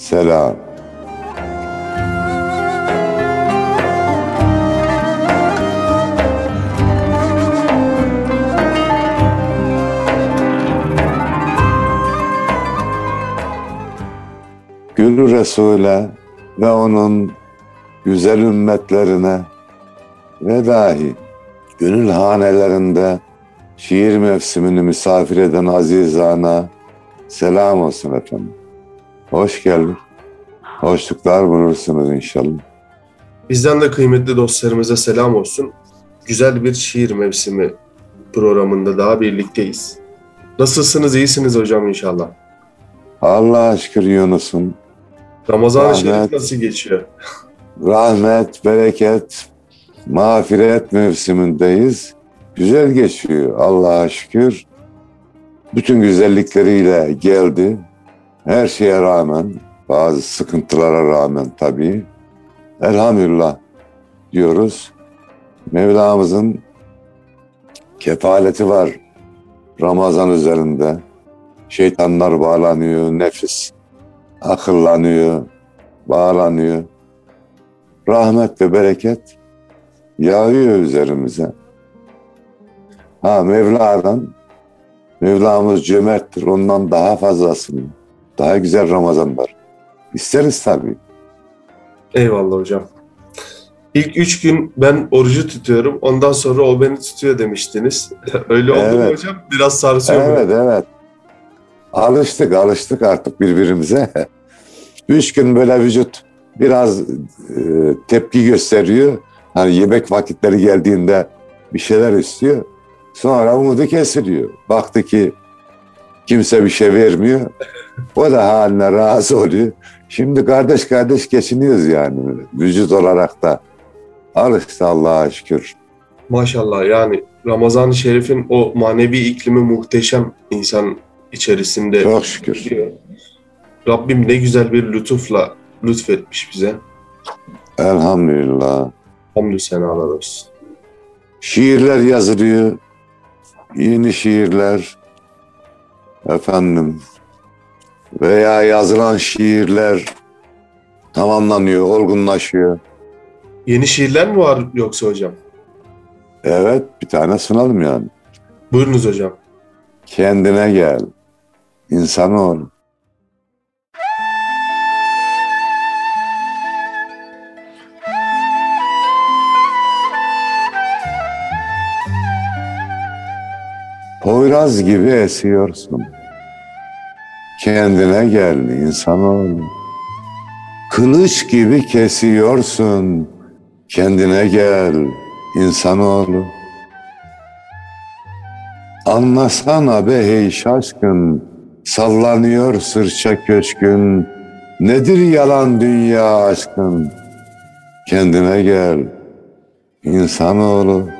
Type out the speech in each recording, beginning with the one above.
selam. Gül Resul'e ve onun güzel ümmetlerine ve dahi gönül hanelerinde şiir mevsimini misafir eden azizana selam olsun efendim. Hoş geldin. Hoşluklar bulursunuz inşallah. Bizden de kıymetli dostlarımıza selam olsun. Güzel bir şiir mevsimi programında daha birlikteyiz. Nasılsınız? İyisiniz hocam inşallah. Allah'a şükür Yunus'um. Ramazan-ı Şerif nasıl geçiyor? Rahmet, bereket, mağfiret mevsimindeyiz. Güzel geçiyor Allah'a şükür. Bütün güzellikleriyle geldi. Her şeye rağmen, bazı sıkıntılara rağmen tabii. Elhamdülillah diyoruz. Mevlamızın kefaleti var Ramazan üzerinde. Şeytanlar bağlanıyor, nefis akıllanıyor, bağlanıyor. Rahmet ve bereket yağıyor üzerimize. Ha Mevla'dan, Mevlamız cömerttir, ondan daha fazlasını, daha güzel Ramazanlar. İsteriz tabii. Eyvallah hocam. İlk üç gün ben orucu tutuyorum, ondan sonra o beni tutuyor demiştiniz. Öyle oldu Evet. mu hocam? Biraz sarsıyor mu? Evet, evet. Alıştık, alıştık artık birbirimize. Üç gün böyle vücut biraz e, tepki gösteriyor. Hani yemek vakitleri geldiğinde bir şeyler istiyor. Sonra umudu kesiliyor. Baktı ki kimse bir şey vermiyor. O da haline razı oluyor. Şimdi kardeş kardeş geçiniyoruz yani vücut olarak da. Alıştı Allah'a şükür. Maşallah yani Ramazan-ı Şerif'in o manevi iklimi muhteşem insan içerisinde. Çok şükür. diyor. Rabbim ne güzel bir lütufla lütfetmiş bize. Elhamdülillah. Hamdü senalar olsun. Şiirler yazılıyor. Yeni şiirler. Efendim. Veya yazılan şiirler tamamlanıyor, olgunlaşıyor. Yeni şiirler mi var yoksa hocam? Evet, bir tane sunalım yani. Buyurunuz hocam. Kendine gel. İnsanoğlu. Poyraz gibi esiyorsun. Kendine gel insanoğlu. Kılıç gibi kesiyorsun. Kendine gel insanoğlu. Anlasana be hey şaşkın, sallanıyor sırça köşkün. Nedir yalan dünya aşkın? Kendine gel insanoğlu.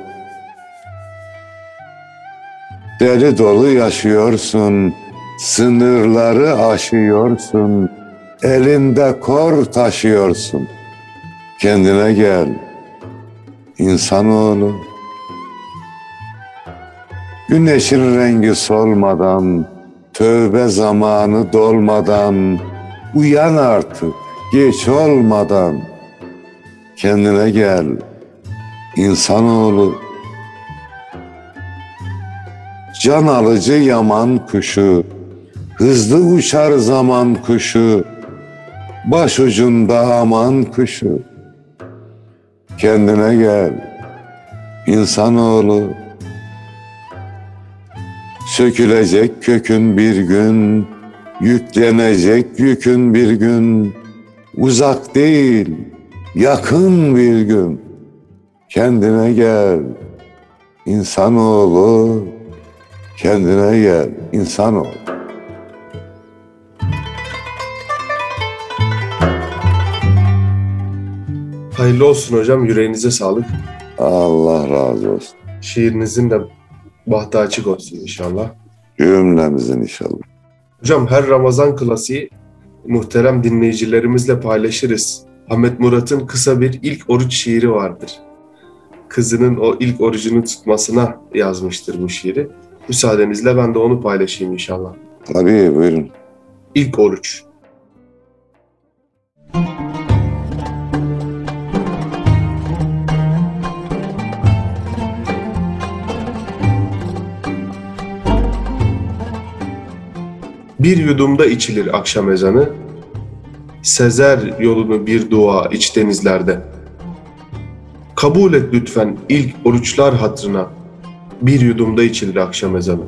Deli dolu yaşıyorsun, sınırları aşıyorsun. elinde kor taşıyorsun. Kendine gel, insanoğlu. Güneşin rengi solmadan, tövbe zamanı dolmadan, uyan artık, geç olmadan. Kendine gel, insanoğlu. Can alıcı yaman kuşu, hızlı uçar zaman kuşu, başucunda aman kuşu. Kendine gel, insanoğlu. Sökülecek kökün bir gün, yüklenecek yükün bir gün, uzak değil, yakın bir gün. Kendine gel, insanoğlu, kendine gel, insanoğlu. Hayırlı olsun hocam. Yüreğinize sağlık. Allah razı olsun. Şiirinizin de bahtı açık olsun inşallah. Cümlemizin inşallah. Hocam her Ramazan klasiği muhterem dinleyicilerimizle paylaşırız. Ahmet Murat'ın kısa bir ilk oruç şiiri vardır. Kızının o ilk orucunu tutmasına yazmıştır bu şiiri. Müsaadenizle ben de onu paylaşayım inşallah. Tabii buyurun. İlk oruç. Bir yudumda içilir akşam ezanı, sezer yolunu bir dua iç denizlerde. Kabul et lütfen ilk oruçlar hatrına, bir yudumda içilir akşam ezanı.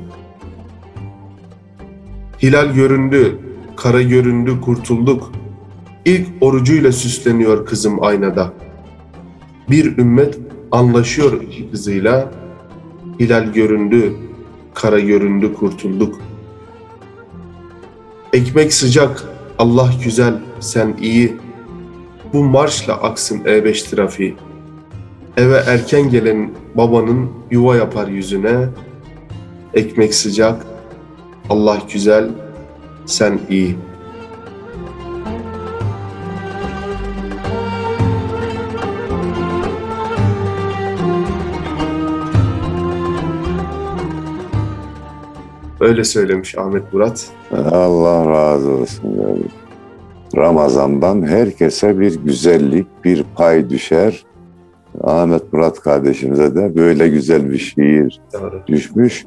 Hilal göründü, kara göründü, kurtulduk. İlk orucuyla süsleniyor kızım aynada. Bir ümmet anlaşıyor iki kızıyla. Hilal göründü, kara göründü, kurtulduk. Ekmek sıcak, Allah güzel, sen iyi. Bu marşla aksın E5 trafiği. Eve erken gelen babanın yuva yapar yüzüne. Ekmek sıcak, Allah güzel, sen iyi. Öyle söylemiş Ahmet Murat. Allah razı olsun. Ramazan'dan herkese bir güzellik, bir pay düşer. Ahmet Murat kardeşimize de böyle güzel bir şiir Doğru. düşmüş.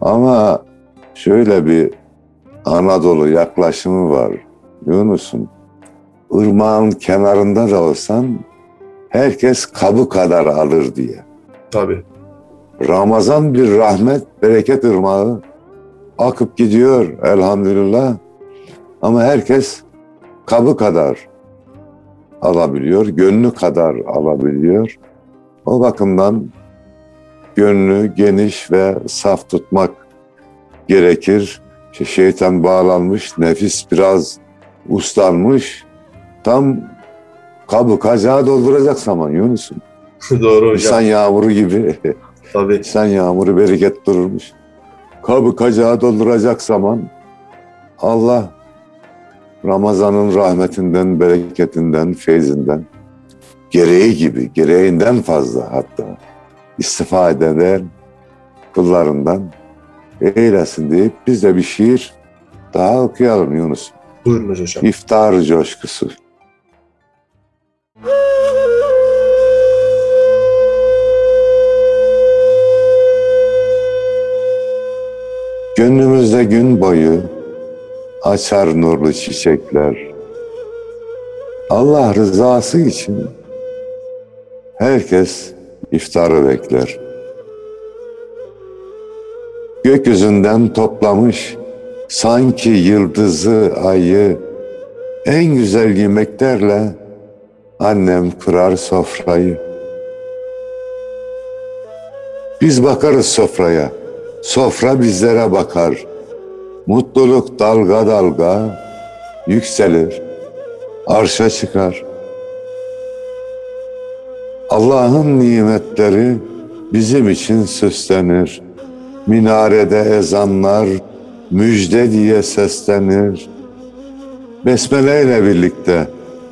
Ama şöyle bir Anadolu yaklaşımı var. Yunus'un. Irmağın kenarında da olsan herkes kabı kadar alır diye. Tabii. Ramazan bir rahmet, bereket ırmağı akıp gidiyor elhamdülillah. Ama herkes kabı kadar alabiliyor, gönlü kadar alabiliyor. O bakımdan gönlü geniş ve saf tutmak gerekir. İşte şeytan bağlanmış, nefis biraz uslanmış. Tam kabı kacağı dolduracak zaman Yunus'um. Doğru hocam. İnsan yağmuru gibi. Tabii. Sen yağmuru bereket dururmuş. Kabı kacağı dolduracak zaman Allah Ramazan'ın rahmetinden, bereketinden, feyzinden gereği gibi, gereğinden fazla hatta istifade eden kullarından eylesin deyip biz de bir şiir daha okuyalım Yunus. Buyurunuz hocam. İftar coşkusu. Gönlümüzde gün boyu açar nurlu çiçekler. Allah rızası için herkes iftarı bekler. Gökyüzünden toplamış sanki yıldızı, ayı en güzel yemeklerle annem kurar sofrayı. Biz bakarız sofraya, sofra bizlere bakar. Mutluluk dalga dalga yükselir, arşa çıkar. Allah'ın nimetleri bizim için süslenir. Minarede ezanlar müjde diye seslenir. Besmele ile birlikte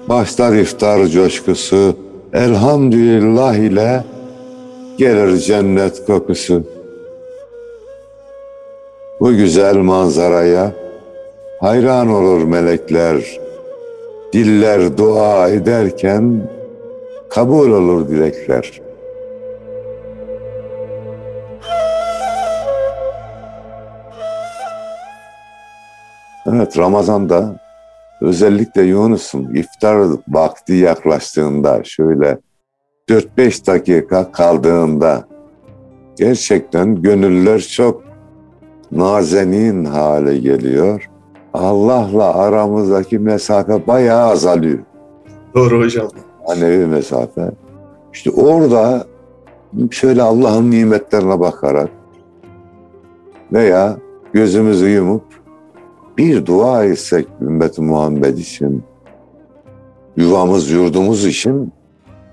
başlar iftar coşkusu, elhamdülillah ile gelir cennet kokusu. Bu güzel manzaraya hayran olur melekler. Diller dua ederken kabul olur dilekler. Evet Ramazan'da özellikle Yunus'un iftar vakti yaklaştığında şöyle 4-5 dakika kaldığında gerçekten gönüller çok nazenin hale geliyor. Allah'la aramızdaki mesafe bayağı azalıyor. Doğru hocam. Manevi mesafe. İşte orada şöyle Allah'ın nimetlerine bakarak veya gözümüzü yumup bir dua etsek ümmet Muhammed için, yuvamız yurdumuz için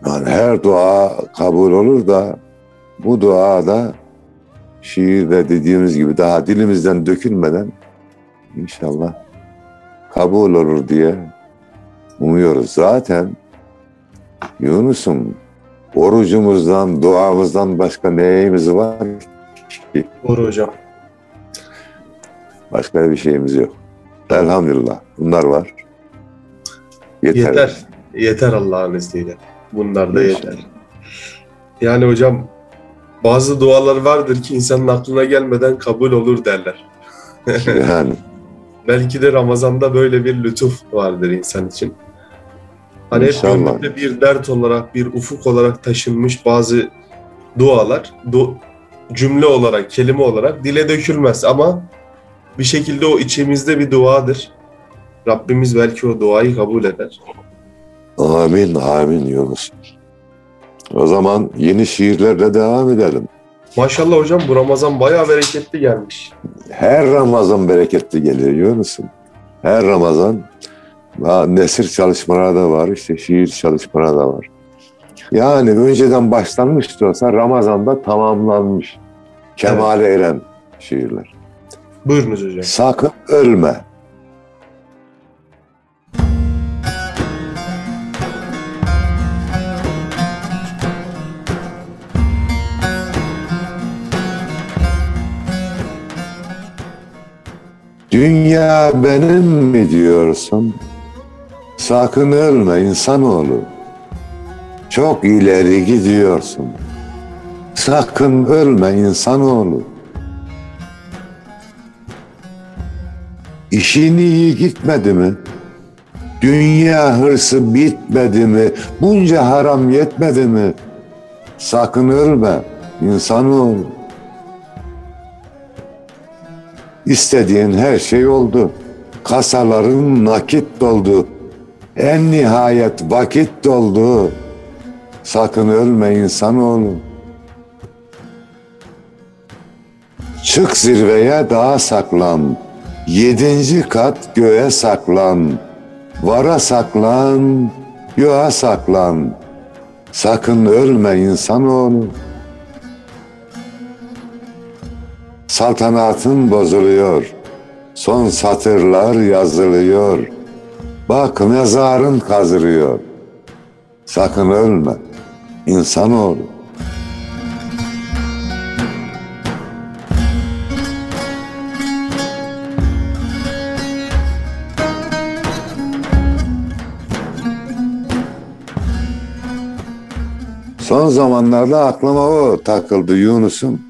yani her dua kabul olur da bu dua da şiirde dediğimiz gibi daha dilimizden dökülmeden inşallah kabul olur diye umuyoruz. Zaten Yunus'um orucumuzdan, duamızdan başka neyimiz var ki? Doğru hocam. Başka bir şeyimiz yok. Elhamdülillah. Bunlar var. Yeter. Yeter. Yeter Allah'ın izniyle. Bunlar da İnşallah. yeter. Yani hocam bazı dualar vardır ki insanın aklına gelmeden kabul olur derler. Yani Belki de Ramazan'da böyle bir lütuf vardır insan için. Hani hep İnşallah. gönlünde bir dert olarak, bir ufuk olarak taşınmış bazı dualar du- cümle olarak, kelime olarak dile dökülmez ama bir şekilde o içimizde bir duadır. Rabbimiz belki o duayı kabul eder. amin amin Yunus. O zaman yeni şiirlerle devam edelim. Maşallah hocam bu Ramazan bayağı bereketli gelmiş. Her Ramazan bereketli geliyor Yunus'um. Her Ramazan ha, nesir çalışmaları da var, işte şiir çalışmaları da var. Yani önceden başlanmış olsa Ramazan'da tamamlanmış. Kemale eren şiirler. Buyurunuz hocam. Sakın ölme. Dünya benim mi diyorsun? Sakın ölme insanoğlu. Çok ileri gidiyorsun. Sakın ölme insanoğlu. İşin iyi gitmedi mi? Dünya hırsı bitmedi mi? Bunca haram yetmedi mi? Sakın ölme insanoğlu. İstediğin her şey oldu. Kasaların nakit doldu. En nihayet vakit doldu. Sakın ölme insanoğlu. Çık zirveye dağa saklan. Yedinci kat göğe saklan. Vara saklan, göğe saklan. Sakın ölme insanoğlu. Saltanatın bozuluyor. Son satırlar yazılıyor. Bak mezarın kazırıyor. Sakın ölme insanoğlu. Son zamanlarda aklıma o takıldı Yunus'um.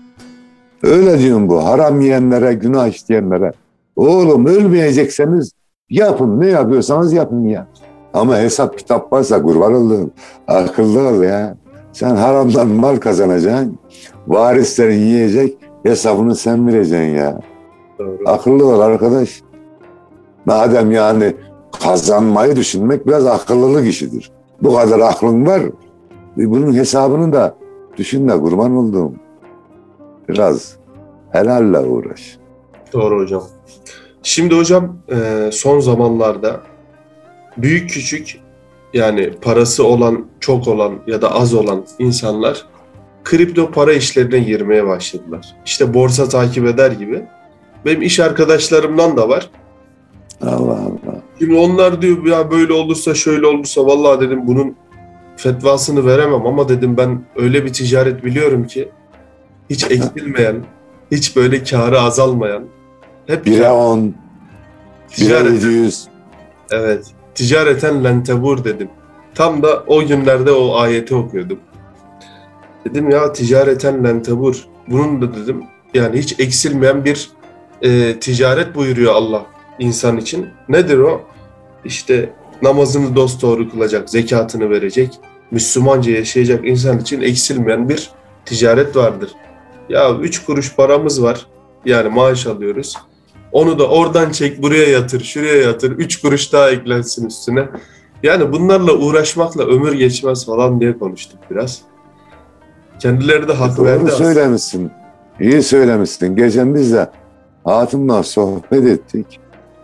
Öyle diyorum bu haram yiyenlere, günah işleyenlere. Oğlum ölmeyecekseniz yapın ne yapıyorsanız yapın ya. Ama hesap kitap varsa kurban oldum. Akıllı ol ya. Sen haramdan mal kazanacaksın. Varislerin yiyecek. Hesabını sen vereceksin ya. Doğru. Akıllı ol arkadaş. Madem yani kazanmayı düşünmek biraz akıllılık işidir. Bu kadar aklın var. Bunun hesabını da düşün de kurban olduğum. Biraz helalle uğraş. Doğru hocam. Şimdi hocam e, son zamanlarda büyük küçük yani parası olan, çok olan ya da az olan insanlar kripto para işlerine girmeye başladılar. İşte borsa takip eder gibi. Benim iş arkadaşlarımdan da var. Allah Allah. Şimdi onlar diyor ya böyle olursa şöyle olursa vallahi dedim bunun fetvasını veremem ama dedim ben öyle bir ticaret biliyorum ki hiç eksilmeyen, hiç böyle karı azalmayan, hep Bire kâr- 10, bire ticaret, 700. evet, ticareten lentebur dedim. Tam da o günlerde o ayeti okuyordum. Dedim ya ticareten lentebur. Bunun da dedim yani hiç eksilmeyen bir e, ticaret buyuruyor Allah insan için. Nedir o? İşte namazını dosdoğru kılacak, zekatını verecek, Müslümanca yaşayacak insan için eksilmeyen bir ticaret vardır. Ya üç kuruş paramız var. Yani maaş alıyoruz. Onu da oradan çek, buraya yatır, şuraya yatır. Üç kuruş daha eklensin üstüne. Yani bunlarla uğraşmakla ömür geçmez falan diye konuştuk biraz. Kendileri de hak verdi Doğru aslında. söylemişsin. İyi söylemişsin. Geçen biz de hatunla sohbet ettik.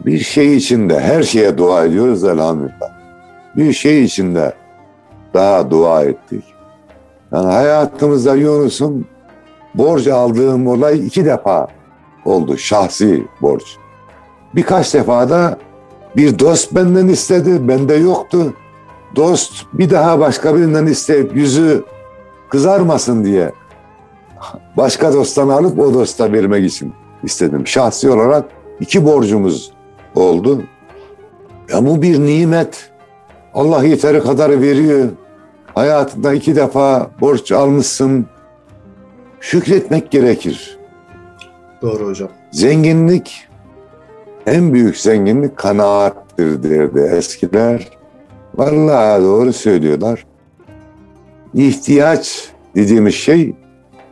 Bir şey içinde her şeye dua ediyoruz elhamdülillah. Bir şey içinde daha dua ettik. Yani hayatımızda Yunus'un borç aldığım olay iki defa oldu. Şahsi borç. Birkaç defa da bir dost benden istedi. Bende yoktu. Dost bir daha başka birinden isteyip yüzü kızarmasın diye başka dosttan alıp o dosta vermek için istedim. Şahsi olarak iki borcumuz oldu. Ya bu bir nimet. Allah yeteri kadar veriyor. Hayatında iki defa borç almışsın. Şükretmek gerekir. Doğru hocam. Zenginlik, en büyük zenginlik kanaattir derdi eskiler. Vallahi doğru söylüyorlar. İhtiyaç dediğimiz şey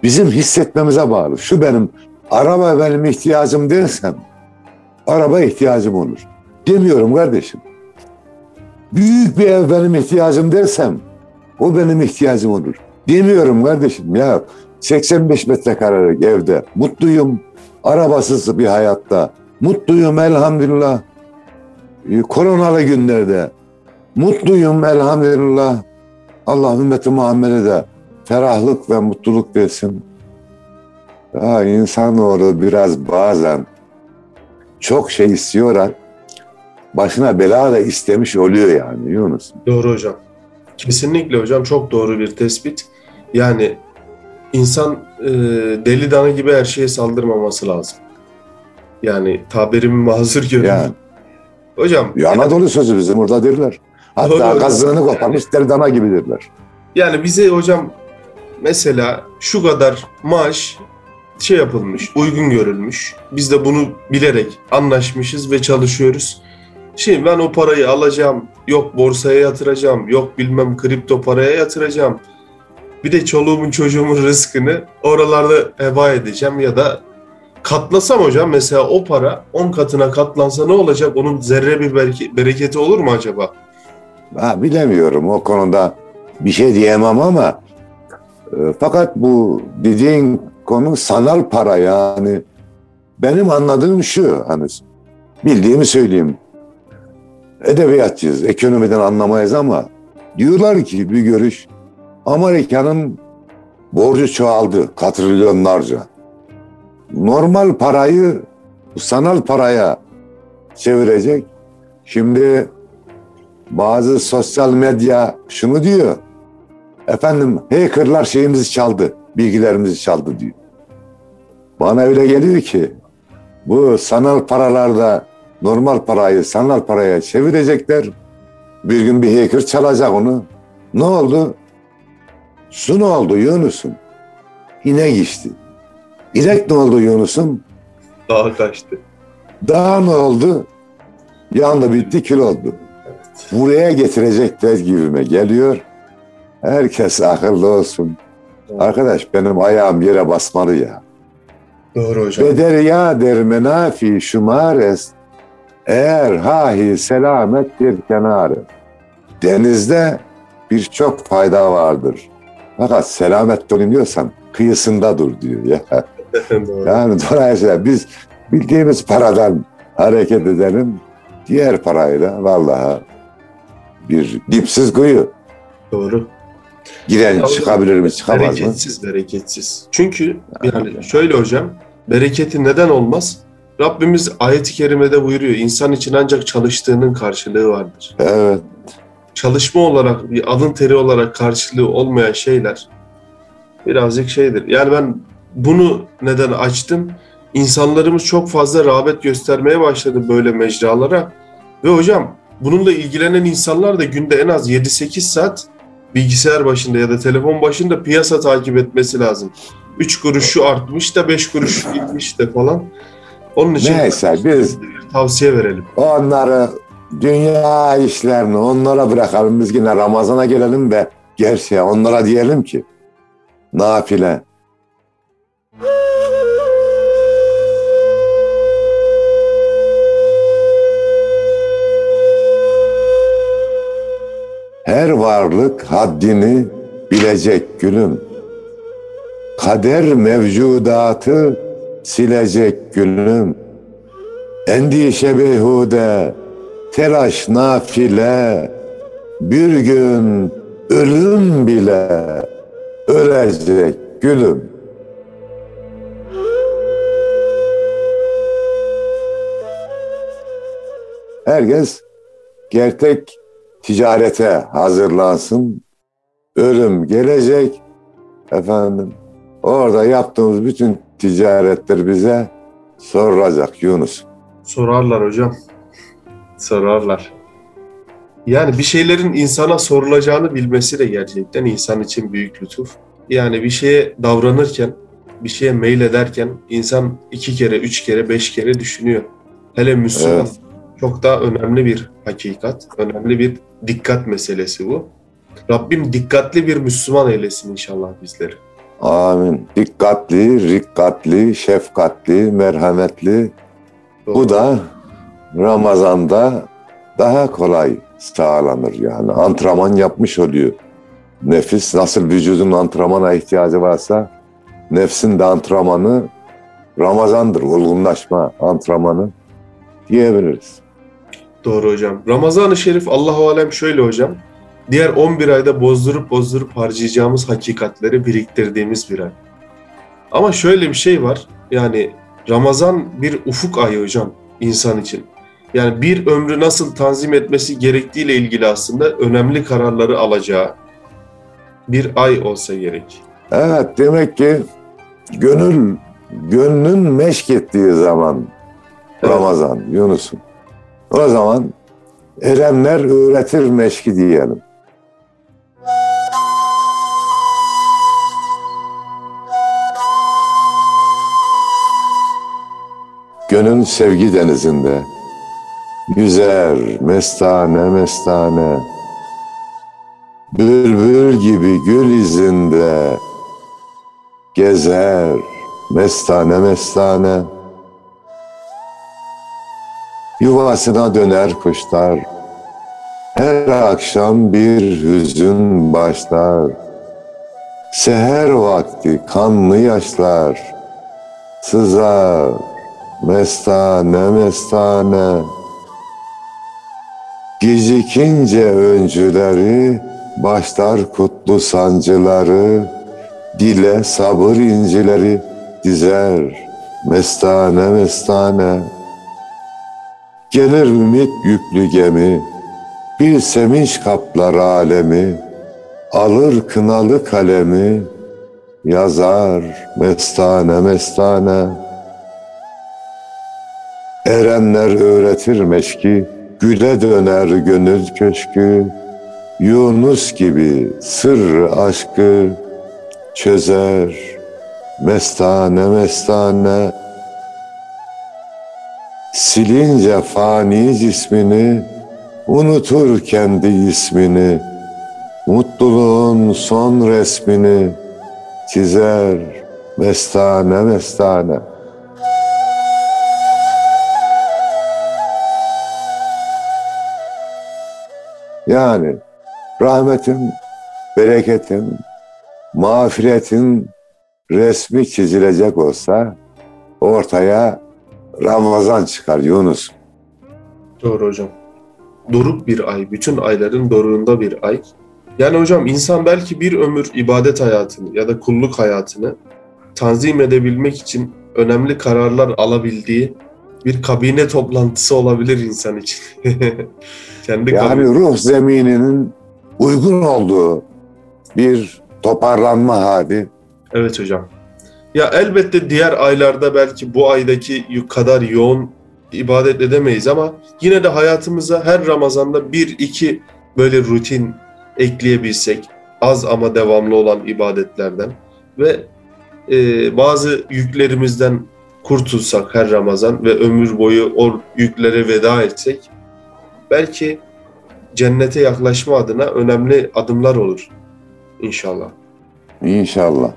bizim hissetmemize bağlı. Şu benim, araba benim ihtiyacım dersem, araba ihtiyacım olur. Demiyorum kardeşim. Büyük bir ev benim ihtiyacım dersem, o benim ihtiyacım olur. Demiyorum kardeşim ya 85 metrekarelik evde mutluyum, arabasız bir hayatta. Mutluyum elhamdülillah. Ee, Koronalı günlerde mutluyum elhamdülillah. Allah ümmeti Muhammed'e de ferahlık ve mutluluk versin. Ya insanoğlu biraz bazen çok şey istiyorlar. Başına bela da istemiş oluyor yani Yunus. Doğru hocam. Kesinlikle hocam çok doğru bir tespit. Yani insan e, deli dana gibi her şeye saldırmaması lazım. Yani tabirimi mazur görün. Yani Hocam ya Anadolu sözü bizim burada derler. Hatta kazığını koparmış deri dana gibi derler. yani bize hocam mesela şu kadar maaş şey yapılmış, uygun görülmüş. Biz de bunu bilerek anlaşmışız ve çalışıyoruz. Şimdi ben o parayı alacağım, yok borsaya yatıracağım, yok bilmem kripto paraya yatıracağım. Bir de çoluğumun çocuğumun rızkını oralarda heba edeceğim ya da katlasam hocam mesela o para 10 katına katlansa ne olacak? Onun zerre bir bereke- bereketi olur mu acaba? Ha, bilemiyorum o konuda bir şey diyemem ama e, fakat bu dediğin konu sanal para yani benim anladığım şu hani bildiğimi söyleyeyim edebiyatçıyız ekonomiden anlamayız ama diyorlar ki bir görüş Amerika'nın borcu çoğaldı katrilyonlarca normal parayı sanal paraya çevirecek şimdi bazı sosyal medya şunu diyor. Efendim hackerlar şeyimizi çaldı, bilgilerimizi çaldı diyor. Bana öyle geliyor ki bu sanal paralarda normal parayı sanal paraya çevirecekler. Bir gün bir hacker çalacak onu. Ne oldu? Su ne oldu Yunus'um? İnek içti. İnek ne oldu Yunus'um? Daha kaçtı. Daha ne oldu? Yandı bitti kül oldu. Buraya getirecekler gibime geliyor. Herkes akıllı olsun. Arkadaş benim ayağım yere basmalı ya. Doğru hocam. Beder ya der menafi şumares. Eğer hahi selamet bir kenarı. Denizde birçok fayda vardır. Fakat selamet olayım diyorsan kıyısında dur diyor ya. Yani dolayısıyla biz bildiğimiz paradan hareket edelim. Diğer parayla vallahi bir dipsiz kuyu. Doğru. Giren çıkabilir mi çıkamaz mı? Bereketsiz, bereketsiz. Çünkü yani şöyle hocam, bereketi neden olmaz? Rabbimiz ayet-i kerimede buyuruyor. İnsan için ancak çalıştığının karşılığı vardır. Evet. Çalışma olarak, bir alın teri olarak karşılığı olmayan şeyler birazcık şeydir. Yani ben bunu neden açtım? İnsanlarımız çok fazla rağbet göstermeye başladı böyle mecralara. Ve hocam bununla ilgilenen insanlar da günde en az 7-8 saat bilgisayar başında ya da telefon başında piyasa takip etmesi lazım. 3 kuruş şu artmış da 5 kuruş gitmiş de falan. Onun için Neyse biz tavsiye verelim. onları dünya işlerini onlara bırakalım. Biz yine Ramazan'a gelelim ve gerçeğe onlara diyelim ki nafile. Her varlık haddini bilecek gülüm. Kader mevcudatı silecek gülüm. Endişe beyhude, telaş nafile, bir gün ölüm bile ölecek gülüm. Herkes gerçek ticarete hazırlansın. Ölüm gelecek. Efendim orada yaptığımız bütün ticaretler bize sorulacak Yunus. Sorarlar hocam. Sorarlar. Yani bir şeylerin insana sorulacağını bilmesi de gerçekten insan için büyük lütuf. Yani bir şeye davranırken, bir şeye mail ederken insan iki kere, üç kere, beş kere düşünüyor. Hele Müslüman Evet. çok daha önemli bir hakikat, önemli bir dikkat meselesi bu. Rabbim dikkatli bir Müslüman eylesin inşallah bizleri. Amin. Dikkatli, rikkatli, şefkatli, merhametli. Bu Doğru. da Ramazan'da daha kolay sağlanır yani. Antrenman yapmış oluyor. Nefis nasıl vücudun antrenmana ihtiyacı varsa nefsin de antrenmanı Ramazan'dır. Olgunlaşma antrenmanı diyebiliriz. Doğru hocam. Ramazan-ı Şerif Allahu alem şöyle hocam. Diğer 11 ayda bozdurup bozdurup harcayacağımız hakikatleri biriktirdiğimiz bir ay. Ama şöyle bir şey var. Yani Ramazan bir ufuk ayı hocam insan için. Yani bir ömrü nasıl tanzim etmesi gerektiğiyle ilgili aslında önemli kararları alacağı bir ay olsa gerek. Evet demek ki gönül gönlün meşk ettiği zaman Evet. Ramazan Yunus'um. O zaman erenler öğretir meşki diyelim. Gönül sevgi denizinde yüzer mestane mestane. Bülbül gibi gül izinde gezer mestane mestane. Yuvasına döner kuşlar Her akşam bir hüzün başlar. Seher vakti kanlı yaşlar Sızar mestane mestane Gecikince öncüleri Başlar kutlu sancıları Dile sabır incileri dizer Mestane mestane Gelir ümit yüklü gemi, bir sevinç kaplar alemi, alır kınalı kalemi, yazar mestane mestane. Erenler öğretir meşki, güle döner gönül köşkü, Yunus gibi sır aşkı çözer mestane mestane. Silince fani cismini, unutur kendi ismini, mutluluğun son resmini çizer mestane mestane. Yani rahmetin, bereketin, mağfiretin resmi çizilecek olsa ortaya Ramazan çıkar Yunus. Doğru hocam. Doruk bir ay, bütün ayların doruğunda bir ay. Yani hocam insan belki bir ömür ibadet hayatını ya da kulluk hayatını tanzim edebilmek için önemli kararlar alabildiği bir kabine toplantısı olabilir insan için. Kendi yani kabine. ruh zemininin uygun olduğu bir toparlanma hali. Evet hocam. Ya elbette diğer aylarda belki bu aydaki kadar yoğun ibadet edemeyiz ama yine de hayatımıza her Ramazan'da bir iki böyle rutin ekleyebilsek az ama devamlı olan ibadetlerden ve e, bazı yüklerimizden kurtulsak her Ramazan ve ömür boyu o yüklere veda etsek belki cennete yaklaşma adına önemli adımlar olur inşallah. İnşallah.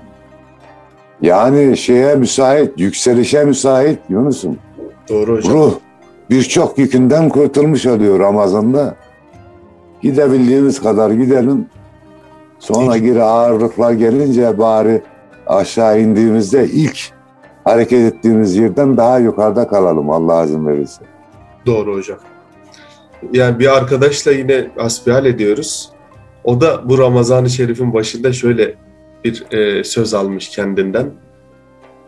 Yani şeye müsait, yükselişe müsait Yunus'um. Doğru hocam. Ruh birçok yükünden kurtulmuş oluyor Ramazan'da. Gidebildiğimiz kadar gidelim. Sonra geri ağırlıklar gelince bari aşağı indiğimizde ilk hareket ettiğimiz yerden daha yukarıda kalalım Allah izin verirse. Doğru hocam. Yani bir arkadaşla yine asbihal ediyoruz. O da bu Ramazan-ı Şerif'in başında şöyle bir e, söz almış kendinden.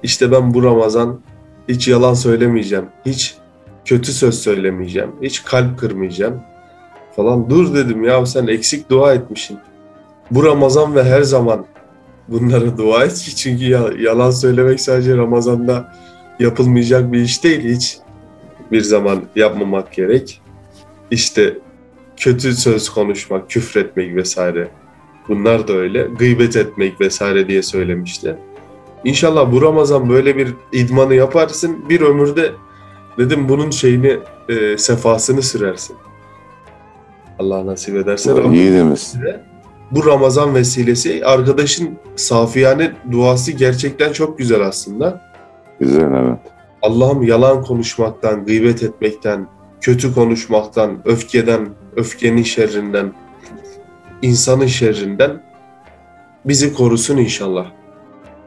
İşte ben bu Ramazan hiç yalan söylemeyeceğim, hiç kötü söz söylemeyeceğim, hiç kalp kırmayacağım falan. Dur dedim ya sen eksik dua etmişsin. Bu Ramazan ve her zaman bunlara dua et çünkü yalan söylemek sadece Ramazan'da yapılmayacak bir iş değil hiç bir zaman yapmamak gerek. İşte kötü söz konuşmak, küfretmek vesaire. Bunlar da öyle. Gıybet etmek vesaire diye söylemişti. İnşallah bu Ramazan böyle bir idmanı yaparsın. Bir ömürde dedim bunun şeyini, e, sefasını sürersin. Allah nasip ederse. Yiğidimiz. Bu Ramazan vesilesi arkadaşın safiyane duası gerçekten çok güzel aslında. Güzel evet. Allah'ım yalan konuşmaktan, gıybet etmekten, kötü konuşmaktan, öfkeden, öfkenin şerrinden, insanın şerrinden bizi korusun inşallah.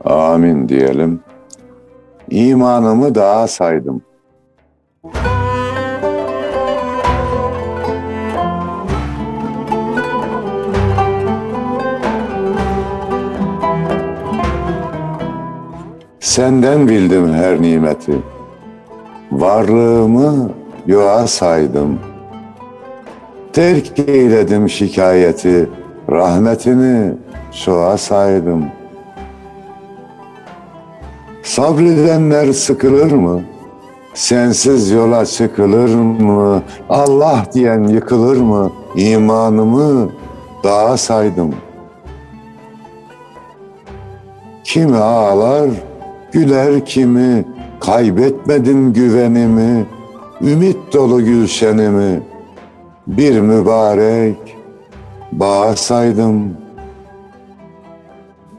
Amin diyelim. İmanımı daha saydım. Senden bildim her nimeti. Varlığımı yoğa saydım. Terk eyledim şikayeti, rahmetini şoğa saydım. Sabredenler sıkılır mı? Sensiz yola çıkılır mı? Allah diyen yıkılır mı? İmanımı dağa saydım. Kimi ağlar, güler kimi, kaybetmedim güvenimi, ümit dolu gülşenimi, bir mübarek bağsaydım.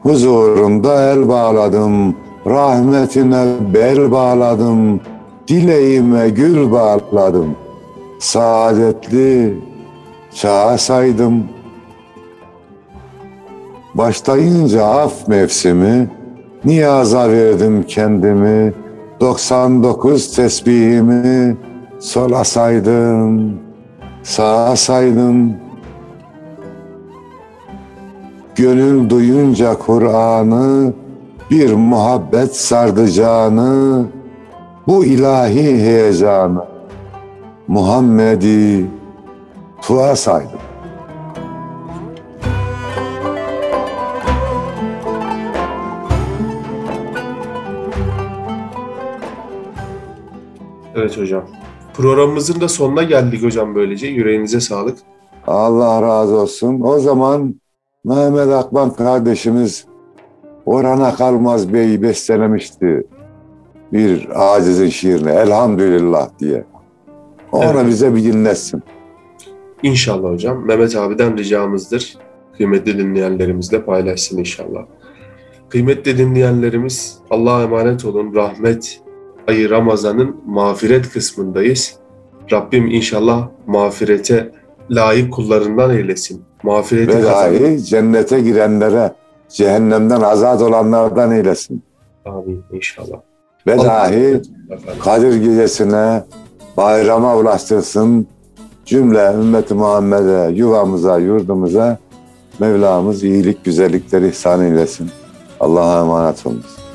Huzurunda el bağladım, rahmetine bel bağladım, dileğime gül bağladım. Saadetli çağsaydım. Başlayınca af mevsimi, niyaza verdim kendimi, 99 tesbihimi sola saydım, sağa saydım. Gönül duyunca Kur'an'ı bir muhabbet sardı bu ilahi heyecanı Muhammed'i tuğa saydım. Evet hocam. Programımızın da sonuna geldik hocam böylece. Yüreğinize sağlık. Allah razı olsun. O zaman Mehmet Akban kardeşimiz Orhan'a Kalmaz Bey'i bestelemişti. Bir acizin şiirini Elhamdülillah diye. Onu evet. bize bir dinletsin. İnşallah hocam. Mehmet abiden ricamızdır. Kıymetli dinleyenlerimizle paylaşsın inşallah. Kıymetli dinleyenlerimiz Allah'a emanet olun. Rahmet ayı Ramazan'ın mağfiret kısmındayız. Rabbim inşallah mağfirete layık kullarından eylesin. Mağfireti Ve dahi cennete girenlere cehennemden azat olanlardan eylesin. Amin inşallah. Ve dahi Kadir gecesine bayrama ulaştırsın. Cümle ümmeti Muhammed'e, yuvamıza, yurdumuza Mevlamız iyilik, güzellikleri ihsan eylesin. Allah'a emanet olunuz.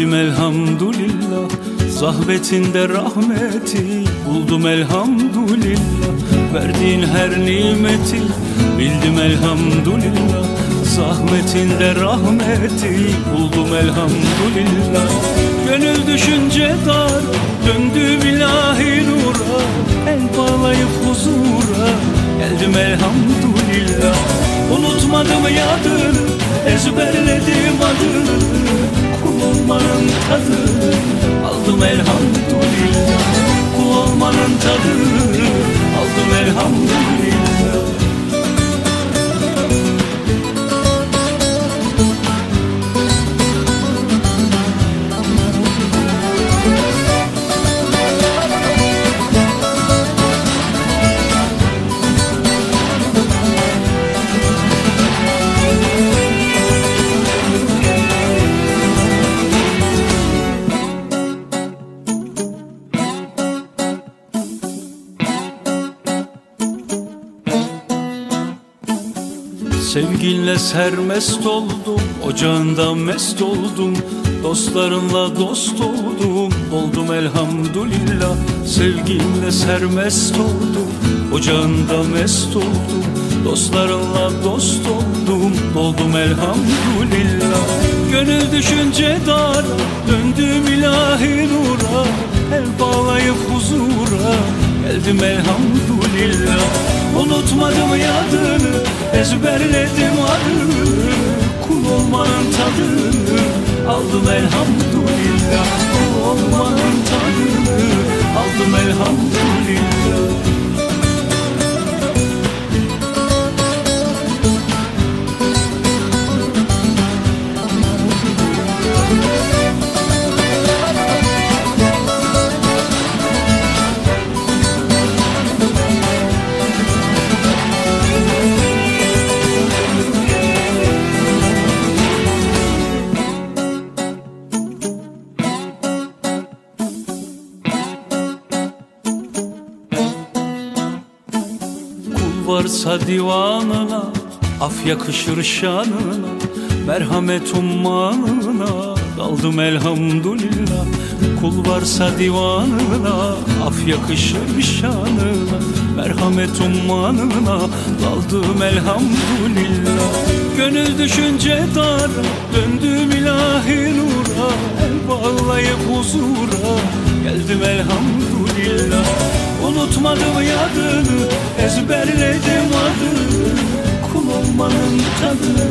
Bildim elhamdülillah Zahmetinde rahmeti. Buldum elhamdülillah Verdiğin her nimeti. Bildim elhamdülillah Zahmetinde rahmeti. Buldum elhamdülillah. Gönül düşünce dar döndü bilahi nura. El bağlayıp huzura geldim elhamdülillah. Unutmadım yadını ezberledim adını olmanın tadını aldım elhamdülillah. Kul olmanın tadını aldım elhamdülillah Sevginle sermest oldum, ocağında mest oldum Dostlarınla dost oldum, oldum elhamdülillah. Sevginle sermest oldum, ocağında mest oldum Dostlarınla dost oldum, oldum elhamdülillah. Gönül düşünce dar, döndüm ilahi nura El bağlayıp huzura, geldim elhamdülillah Unutmadım yadını, ezberledim adını. Kul olmanın tadını aldım elhamdülillah. Kul olmanın tadını aldım elhamdülillah varsa divanına Af yakışır şanına Merhamet ummanına Daldım elhamdülillah. Kul varsa divanına Af yakışır şanına Merhamet ummanına Daldım elhamdülillah. Gönül düşünce dar Döndüm ilahi nura El bağlayıp huzura Geldim elhamdülillah Unutmadım yadını ezberledim adını. Kul olmanın tadını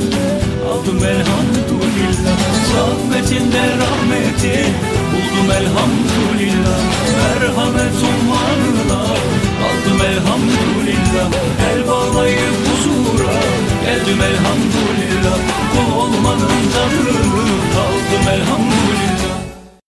aldım elhamdülillah. Zahmetinde rahmeti buldum elhamdülillah. Merhamet ummanına aldım elhamdülillah. El bağlayıp huzura geldim elhamdülillah. Kul olmanın tadını aldım elhamdülillah.